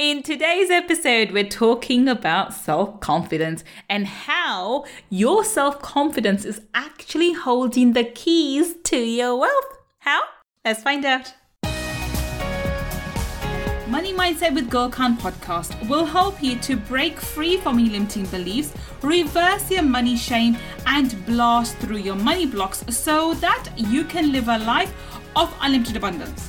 In today's episode, we're talking about self confidence and how your self confidence is actually holding the keys to your wealth. How? Let's find out. Money Mindset with Gul Khan podcast will help you to break free from your limiting beliefs, reverse your money shame, and blast through your money blocks so that you can live a life of unlimited abundance.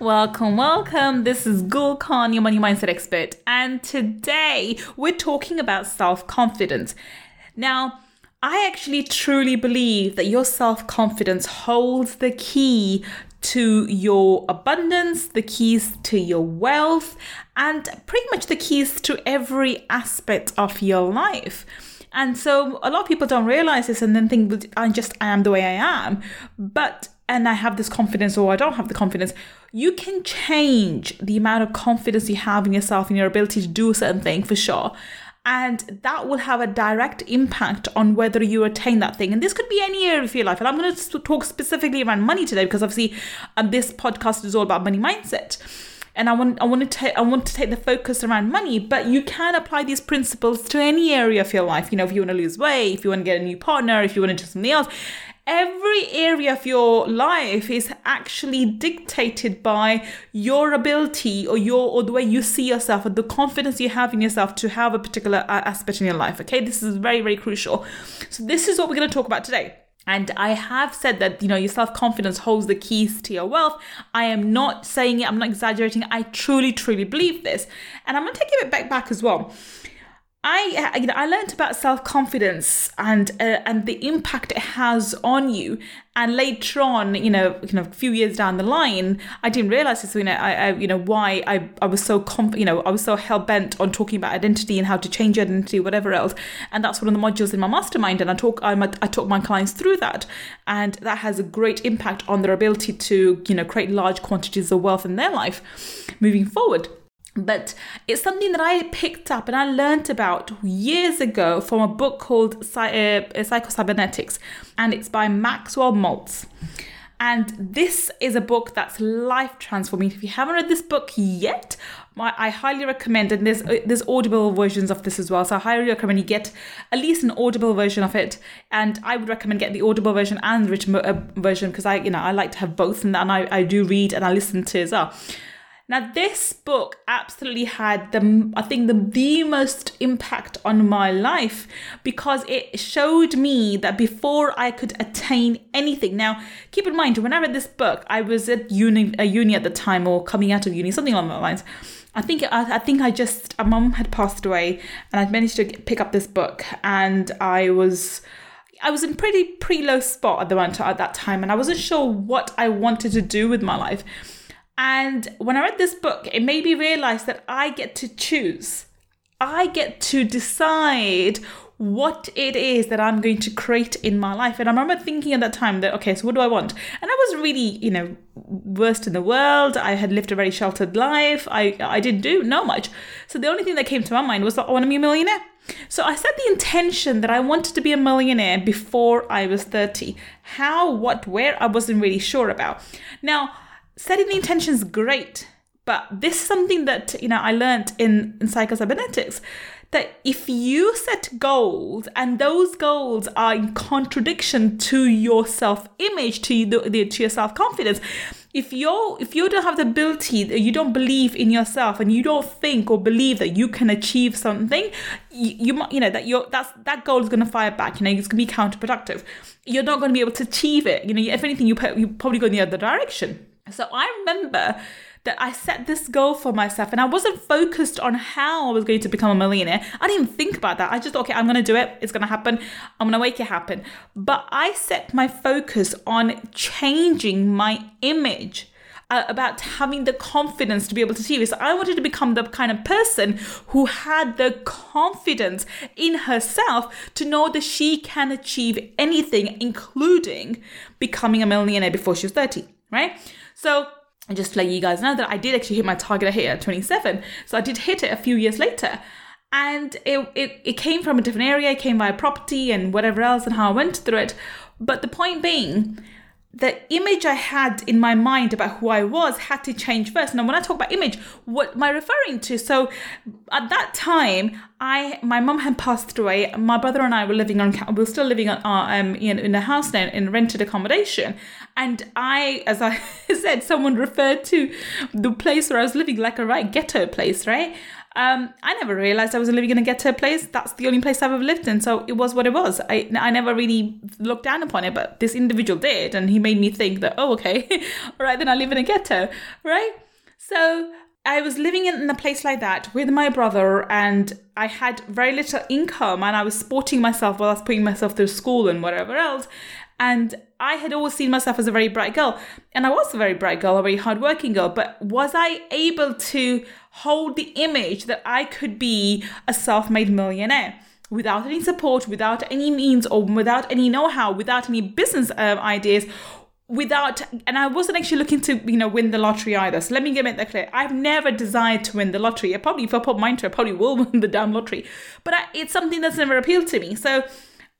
Welcome, welcome. This is Gul Khan, your money mindset expert, and today we're talking about self confidence. Now, I actually truly believe that your self confidence holds the key to your abundance, the keys to your wealth, and pretty much the keys to every aspect of your life. And so a lot of people don't realize this and then think, I just am the way I am. But and I have this confidence or I don't have the confidence, you can change the amount of confidence you have in yourself and your ability to do a certain thing for sure. And that will have a direct impact on whether you attain that thing. And this could be any area of your life. And I'm going to talk specifically around money today because obviously um, this podcast is all about money mindset and I want I want to take I want to take the focus around money, but you can apply these principles to any area of your life. You know, if you want to lose weight, if you want to get a new partner, if you want to do something else, every area of your life is actually dictated by your ability or your or the way you see yourself or the confidence you have in yourself to have a particular uh, aspect in your life okay this is very very crucial so this is what we're going to talk about today and I have said that, you know, your self confidence holds the keys to your wealth. I am not saying it, I'm not exaggerating. I truly, truly believe this. And I'm going to take it back back as well. I you know I learned about self confidence and uh, and the impact it has on you. And later on, you know, you know, a few years down the line, I didn't realize this. You know, I, I you know why I, I was so conf- you know I was so hell bent on talking about identity and how to change identity, whatever else. And that's one of the modules in my mastermind. And I talk I, I talk my clients through that, and that has a great impact on their ability to you know create large quantities of wealth in their life moving forward. But it's something that I picked up and I learned about years ago from a book called uh, Psychocybernetics, and it's by Maxwell Maltz. And this is a book that's life transforming. If you haven't read this book yet, I highly recommend, and there's uh, there's audible versions of this as well. So I highly recommend you get at least an audible version of it. And I would recommend get the audible version and the written uh, version because I, you know, I like to have both, and, and I, I do read and I listen to as well. Now, this book absolutely had the, I think, the, the most impact on my life because it showed me that before I could attain anything. Now, keep in mind, when I read this book, I was at uni, a uni at the time or coming out of uni, something along those lines. I think I, I think I just a mum had passed away, and I'd managed to pick up this book, and I was. I was in pretty pretty low spot at the moment at that time, and I wasn't sure what I wanted to do with my life. And when I read this book, it made me realize that I get to choose. I get to decide what it is that I'm going to create in my life. And I remember thinking at that time that, okay, so what do I want? And I was really, you know, worst in the world. I had lived a very sheltered life. I, I didn't do know much. So the only thing that came to my mind was that I want to be a millionaire. So I set the intention that I wanted to be a millionaire before I was 30. How, what, where, I wasn't really sure about. Now, setting the intention is great, but this is something that you know I learned in, in psychocybernetics that if you set goals and those goals are in contradiction to your self-image, to, the, to your self-confidence, if you if you don't have the ability, you don't believe in yourself, and you don't think or believe that you can achieve something, you, you you know that your that's that goal is going to fire back. You know it's going to be counterproductive. You're not going to be able to achieve it. You know if anything, you you probably go in the other direction. So I remember that I set this goal for myself and I wasn't focused on how I was going to become a millionaire. I didn't even think about that. I just thought, okay, I'm going to do it. It's going to happen. I'm going to make it happen. But I set my focus on changing my image. uh, about having the confidence to be able to achieve. So I wanted to become the kind of person who had the confidence in herself to know that she can achieve anything, including becoming a millionaire before she was 30, right? So just to let you guys know that I did actually hit my target I hit at 27. So I did hit it a few years later. And it, it, it came from a different area, it came via property and whatever else and how I went through it. But the point being, the image I had in my mind about who I was had to change first. Now, when I talk about image, what am I referring to? So, at that time, I my mum had passed away. My brother and I were living on we were still living on uh, um in, in a house now in rented accommodation, and I, as I said, someone referred to the place where I was living like a right ghetto place, right? Um, I never realized I was living in a ghetto place. That's the only place I've ever lived in. So it was what it was. I, I never really looked down upon it, but this individual did. And he made me think that, oh, okay, all right, then I live in a ghetto, right? So I was living in a place like that with my brother, and I had very little income, and I was supporting myself while I was putting myself through school and whatever else. And I had always seen myself as a very bright girl. And I was a very bright girl, a very hardworking girl. But was I able to hold the image that I could be a self made millionaire? Without any support, without any means, or without any know how, without any business um, ideas, without and I wasn't actually looking to you know win the lottery either. So let me get that clear. I've never desired to win the lottery. I probably if I put mine to, I probably will win the damn lottery. But I, it's something that's never appealed to me. So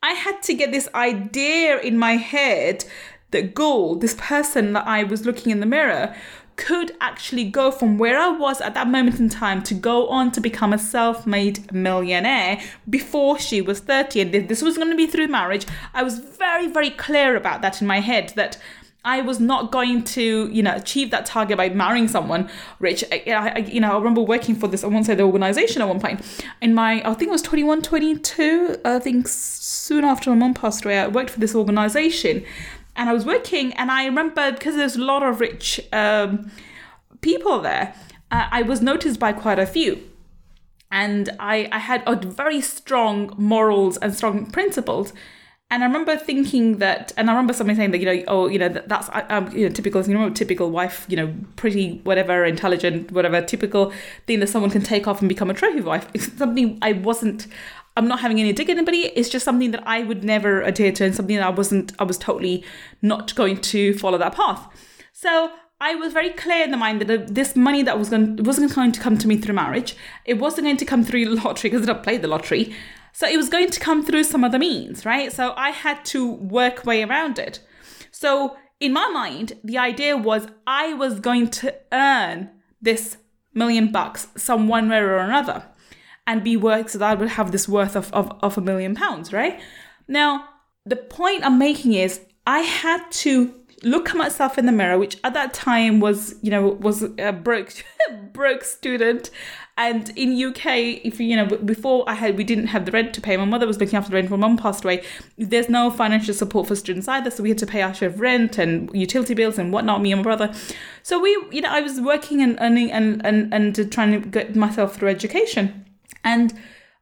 I had to get this idea in my head that Gul, this person that I was looking in the mirror, could actually go from where I was at that moment in time to go on to become a self made millionaire before she was 30. And this was going to be through marriage. I was very, very clear about that in my head that I was not going to, you know, achieve that target by marrying someone rich. I, I, you know, I remember working for this, I won't say the organization at one point. In my, I think it was 21, 22, I think soon after my mom passed away, I worked for this organization. And I was working, and I remember because there's a lot of rich um, people there, uh, I was noticed by quite a few and I, I had a very strong morals and strong principles and I remember thinking that, and I remember somebody saying that, you know, oh, you know, that, that's um, you know, typical, you know, typical wife, you know, pretty, whatever, intelligent, whatever, typical thing that someone can take off and become a trophy wife. It's something I wasn't, I'm not having any dig at anybody. It's just something that I would never adhere to, and something that I wasn't, I was totally not going to follow that path. So I was very clear in the mind that this money that was going wasn't going to come to me through marriage. It wasn't going to come through lottery because I don't play the lottery. So it was going to come through some other means, right? So I had to work way around it. So in my mind, the idea was I was going to earn this million bucks some one way or another and be worth so that I would have this worth of, of, of a million pounds, right? Now, the point I'm making is I had to look at myself in the mirror, which at that time was, you know, was a broke broke student. And in UK, if you know, before I had, we didn't have the rent to pay. My mother was looking after the rent. My mum passed away. There's no financial support for students either, so we had to pay our share of rent and utility bills and whatnot. Me and my brother. So we, you know, I was working and earning and and and trying to get myself through education, and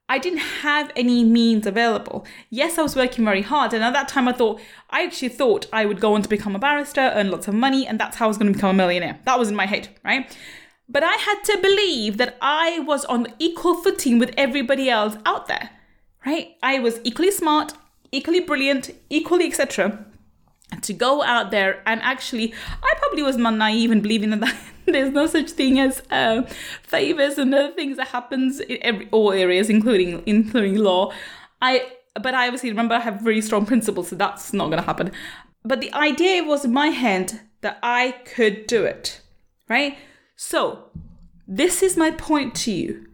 I didn't have any means available. Yes, I was working very hard, and at that time I thought, I actually thought I would go on to become a barrister, earn lots of money, and that's how I was going to become a millionaire. That was in my head, right? But I had to believe that I was on equal footing with everybody else out there, right? I was equally smart, equally brilliant, equally etc. To go out there and actually, I probably was not naive in believing that, that there's no such thing as uh, favors and other things that happens in every all areas, including including law. I but I obviously remember I have very strong principles, so that's not going to happen. But the idea was in my head that I could do it, right? So this is my point to you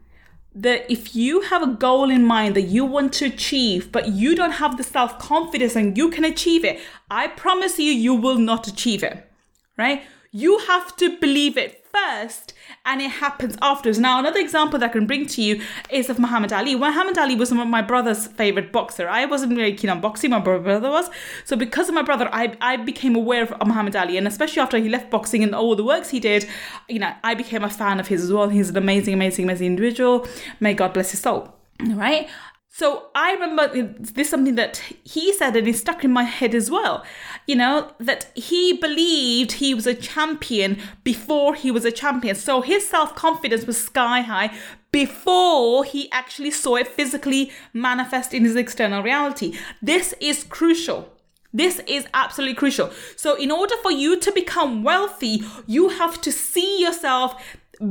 that if you have a goal in mind that you want to achieve, but you don't have the self confidence and you can achieve it, I promise you, you will not achieve it, right? You have to believe it first and it happens afterwards. Now, another example that I can bring to you is of Muhammad Ali. Muhammad Ali was my brother's favorite boxer. I wasn't really keen on boxing, my brother was. So, because of my brother, I, I became aware of Muhammad Ali. And especially after he left boxing and all the works he did, you know, I became a fan of his as well. He's an amazing, amazing, amazing individual. May God bless his soul. Right? So I remember uh, this is something that he said and it stuck in my head as well. You know, that he believed he was a champion before he was a champion. So his self confidence was sky high before he actually saw it physically manifest in his external reality. This is crucial. This is absolutely crucial. So, in order for you to become wealthy, you have to see yourself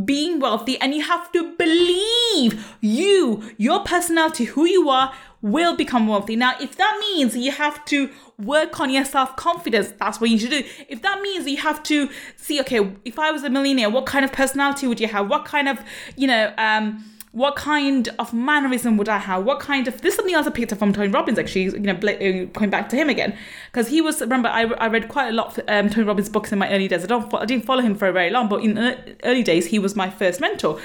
being wealthy and you have to believe you, your personality, who you are, will become wealthy. Now, if that means you have to work on your self confidence, that's what you should do. If that means you have to see, okay, if I was a millionaire, what kind of personality would you have? What kind of, you know, um, what kind of mannerism would I have? What kind of this is something else I picked up from Tony Robbins actually, you know, uh, going back to him again because he was remember I, I read quite a lot of um, Tony Robbins books in my early days. I don't I didn't follow him for very long, but in early days he was my first mentor.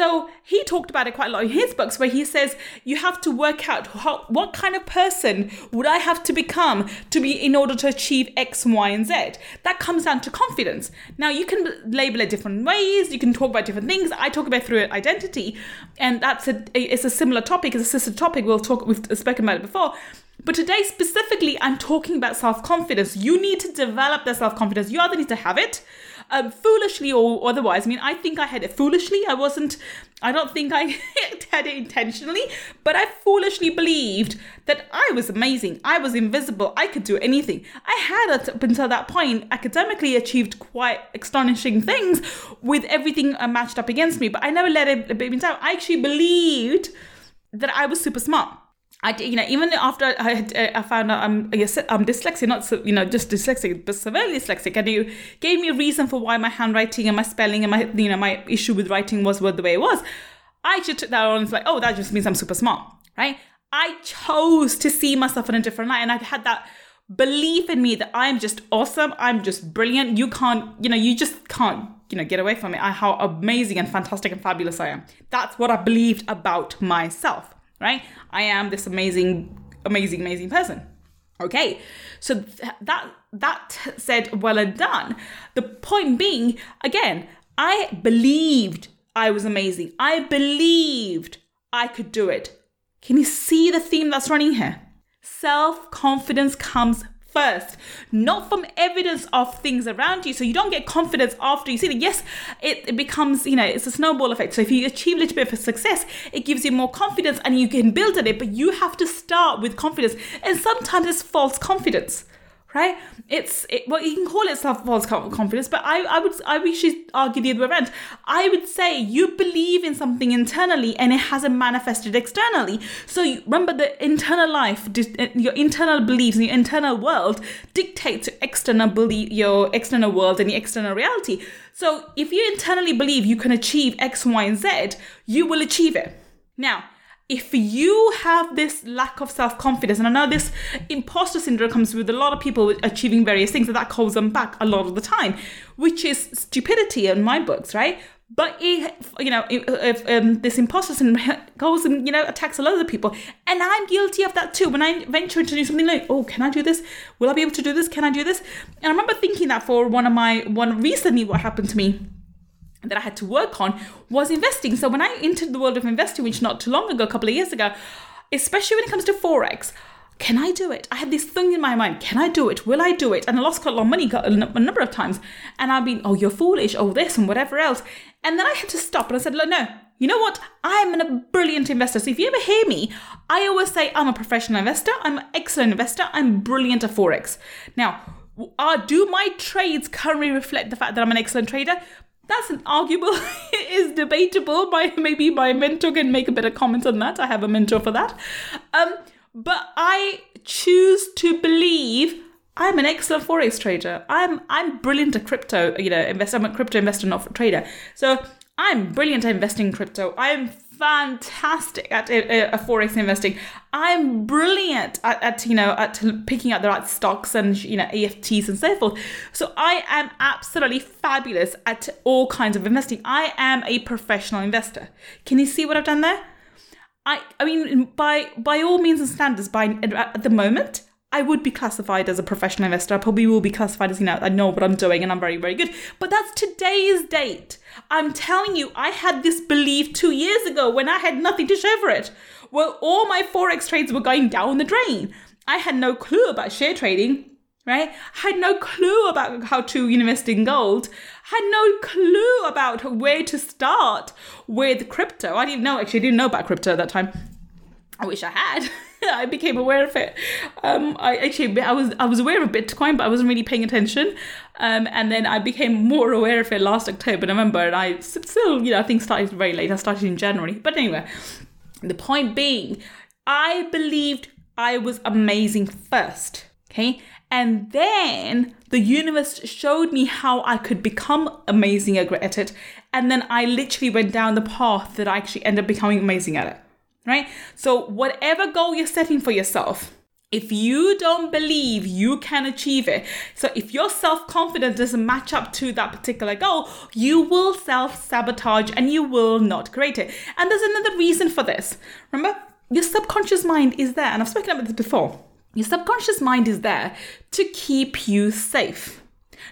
So he talked about it quite a lot in his books, where he says you have to work out how, what kind of person would I have to become to be in order to achieve X, Y, and Z. That comes down to confidence. Now you can label it different ways. You can talk about different things. I talk about through identity, and that's a it's a similar topic. It's a sister topic. We'll talk. We've spoken about it before. But today, specifically, I'm talking about self confidence. You need to develop that self confidence. You either need to have it um, foolishly or otherwise. I mean, I think I had it foolishly. I wasn't, I don't think I had it intentionally, but I foolishly believed that I was amazing. I was invisible. I could do anything. I had, up until that point, academically achieved quite astonishing things with everything uh, matched up against me, but I never let it be down. I actually believed that I was super smart. I, you know, even after I had, uh, I found out I'm, I'm dyslexic, not you know, just dyslexic, but severely dyslexic, and you gave me a reason for why my handwriting and my spelling and my, you know, my issue with writing was the way it was. I just took that on and like, oh, that just means I'm super smart, right? I chose to see myself in a different light, and I had that belief in me that I'm just awesome, I'm just brilliant. You can't, you know, you just can't, you know, get away from it. I, how amazing and fantastic and fabulous I am. That's what I believed about myself right? I am this amazing, amazing, amazing person. Okay, so th- that that said, well and done. The point being, again, I believed I was amazing. I believed I could do it. Can you see the theme that's running here? Self confidence comes first, not from evidence of things around you. So you don't get confidence after you see it. Yes, it, it, becomes, you know, it's a snowball effect. So if you achieve a little bit of success, it gives you more confidence and you can build on it, but you have to start with confidence. And sometimes it's false confidence right? It's it, well, you can call it self false confidence, but I I would I wish you argue the other way around. I would say you believe in something internally and it hasn't manifested externally. So you, remember, the internal life, uh, your internal beliefs, and your internal world dictate to external belief, your external world and your external reality. So if you internally believe you can achieve X, Y, and Z, you will achieve it. Now if you have this lack of self confidence, and I know this imposter syndrome comes with a lot of people achieving various things, and that holds them back a lot of the time, which is stupidity in my books, right? But it, you know, if, um, this imposter syndrome goes and you know attacks a lot of the people, and I'm guilty of that too. When I venture into do something like, oh, can I do this? Will I be able to do this? Can I do this? And I remember thinking that for one of my one recently, what happened to me that I had to work on was investing. So when I entered the world of investing, which not too long ago, a couple of years ago, especially when it comes to forex, can I do it? I had this thing in my mind. Can I do it? Will I do it? And I lost quite a lot of money a number of times. And I've been, oh, you're foolish, oh, this and whatever else. And then I had to stop and I said, look, no, you know what? I'm a brilliant investor. So if you ever hear me, I always say I'm a professional investor. I'm an excellent investor. I'm brilliant at forex. Now, uh, do my trades currently reflect the fact that I'm an excellent trader? That's an arguable it is debatable. My maybe my mentor can make a better comment on that. I have a mentor for that. Um but i choose to believe i'm an excellent forex trader. I'm i'm brilliant at crypto you know investor i'm a crypto investor not a trader. So i'm brilliant at investing in crypto i'm fantastic at uh, forex investing. I'm brilliant at, at, you know at picking out the right stocks and you know EFTs and so forth. So I am absolutely fabulous at all kinds of investing. I am a professional investor. Can you see what I've done there? I I mean by by all means and standards by at the moment I would be classified as a professional investor. I probably will be classified as, you know, I know what I'm doing and I'm very, very good. But that's today's date. I'm telling you, I had this belief two years ago when I had nothing to show for it. Well, all my Forex trades were going down the drain. I had no clue about share trading right? I Had no clue about how to invest in gold. Had no clue about where to start with crypto. I didn't know, actually, I didn't know about crypto at that time. I wish I had. I became aware of it. Um, I actually I was I was aware of Bitcoin, but I wasn't really paying attention. Um, and then I became more aware of it last October, November, and I still you know I think started very late. I started in January, but anyway, the point being, I believed I was amazing first. Okay, and then the universe showed me how I could become amazing at it. And then I literally went down the path that I actually ended up becoming amazing at it. Right? So, whatever goal you're setting for yourself, if you don't believe you can achieve it, so if your self confidence doesn't match up to that particular goal, you will self sabotage and you will not create it. And there's another reason for this. Remember, your subconscious mind is there, and I've spoken about this before your subconscious mind is there to keep you safe.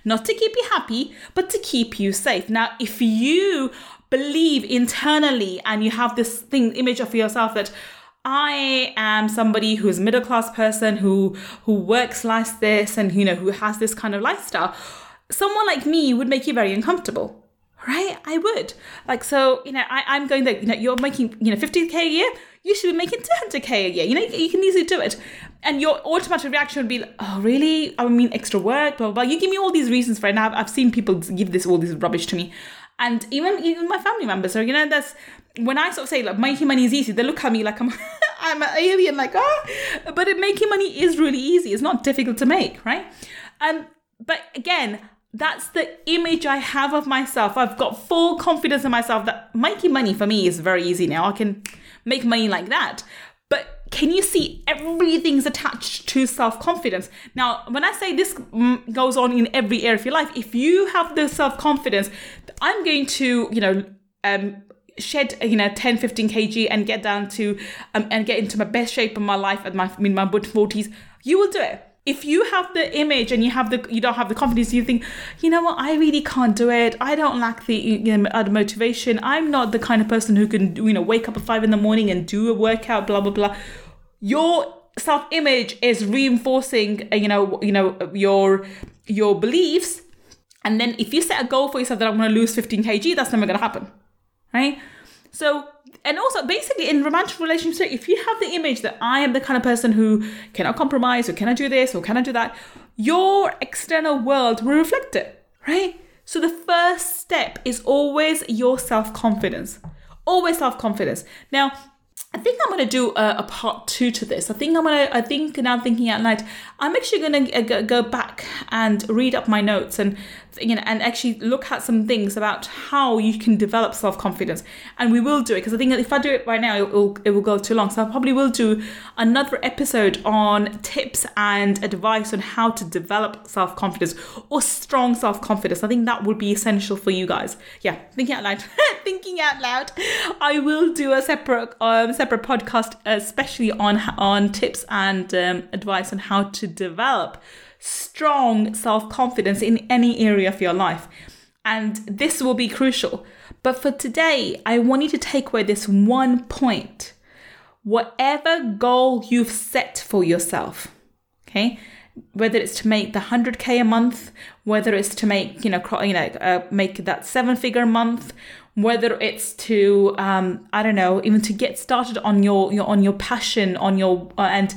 Not to keep you happy, but to keep you safe. Now, if you believe internally and you have this thing image of yourself that I am somebody who's a middle class person who who works like this and you know who has this kind of lifestyle, someone like me would make you very uncomfortable right? I would. Like, so, you know, I, I'm going that, you know, you're making, you know, 50K a year, you should be making 200K a year. You know, you, can easily do it. And your automatic reaction would be, oh, really? I mean, extra work, blah, blah, blah. You give me all these reasons it. Now, I've seen people give this, all this rubbish to me. And even, even my family members. So, you know, that's, when I sort of say, like, making money is easy, they look at me like I'm, I'm an alien, like, ah. But making money is really easy. It's not difficult to make, right? And, but again, that's the image I have of myself. I've got full confidence in myself that making money for me is very easy now. I can make money like that. Can you see everything's attached to self confidence? Now, when I say this mm, goes on in every area of your life, if you have the self confidence, I'm going to, you know, um, shed you know 10 15 kg and get down to um, and get into my best shape of my life at my in my mid 40s you will do it if you have the image and you have the you don't have the confidence you think you know what? I really can't do it. I don't lack the you know uh, motivation. I'm not the kind of person who can you know wake up at five in the morning and do a workout blah blah blah. Your self image is reinforcing uh, you know you know your your beliefs. And then if you set a goal for yourself that i'm going to lose 15 kg that's never going to happen right so and also basically in romantic relationships, if you have the image that i am the kind of person who cannot compromise or can i do this or can i do that your external world will reflect it right? So the first step is always your self-confidence. Always self-confidence. Now I think I'm going to do a, a, part two to this. I think I'm going to, I think now thinking out loud, I'm actually going to uh, go back and read up my notes and you know, and actually look at some things about how you can develop self confidence. And we will do it because I think if I do it right now, it will, it will go too long. So I probably will do another episode on tips and advice on how to develop self confidence or strong self confidence. I think that would be essential for you guys. Yeah, thinking out loud, thinking out loud. I will do a separate um, separate podcast, especially on on tips and um, advice on how to develop strong self confidence in any area of your life. And this will be crucial. But for today, I want you to take away this one point. Whatever goal you've set for yourself, okay, whether it's to make the 100k a month, whether it's to make, you know, you know, uh, make that seven figure a month, whether it's to um, I don't know, even to get started on your, your on your passion, on your uh, and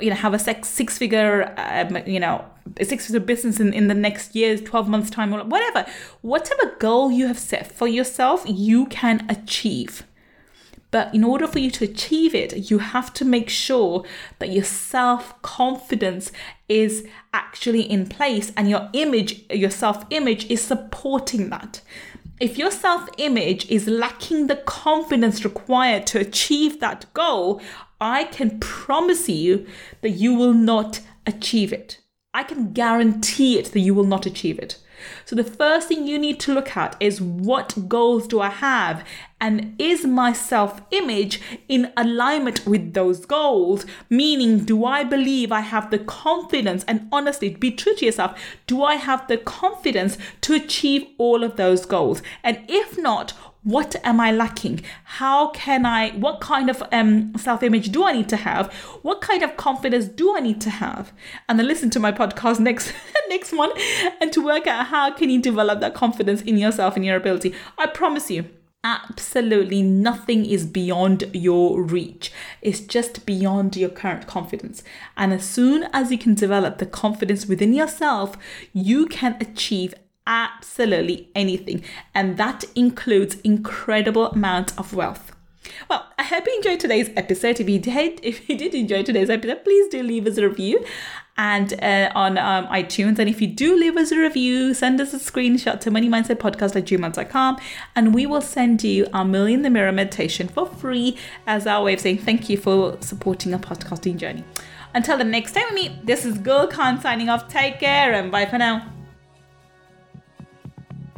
you know have a six six figure um, you know six figure business in, in the next year, twelve months time, or whatever, whatever goal you have set for yourself, you can achieve. But in order for you to achieve it, you have to make sure that your self confidence is actually in place and your image, your self image is supporting that. If your self image is lacking the confidence required to achieve that goal, I can promise you that you will not achieve it. I can guarantee it that you will not achieve it. So, the first thing you need to look at is what goals do I have? And is my self image in alignment with those goals? Meaning, do I believe I have the confidence and honestly be true to yourself? Do I have the confidence to achieve all of those goals? And if not, what am I lacking? How can I, what kind of um, self image do I need to have? What kind of confidence do I need to have? And then listen to my podcast next, next one and to work out how can you develop that confidence in yourself and your ability. I promise you, absolutely nothing is beyond your reach. It's just beyond your current confidence. And as soon as you can develop the confidence within yourself, you can achieve absolutely anything. And that includes incredible amount of wealth. Well, I hope you enjoyed today's episode. If you did, if you did enjoy today's episode, please do leave us a review and uh, on um, iTunes. And if you do leave us a review, send us a screenshot to moneymindsetpodcast at and we will send you our Million the Mirror meditation for free as our way of saying thank you for supporting our podcasting journey. Until the next time we meet, this is Gul Khan signing off. Take care and bye for now.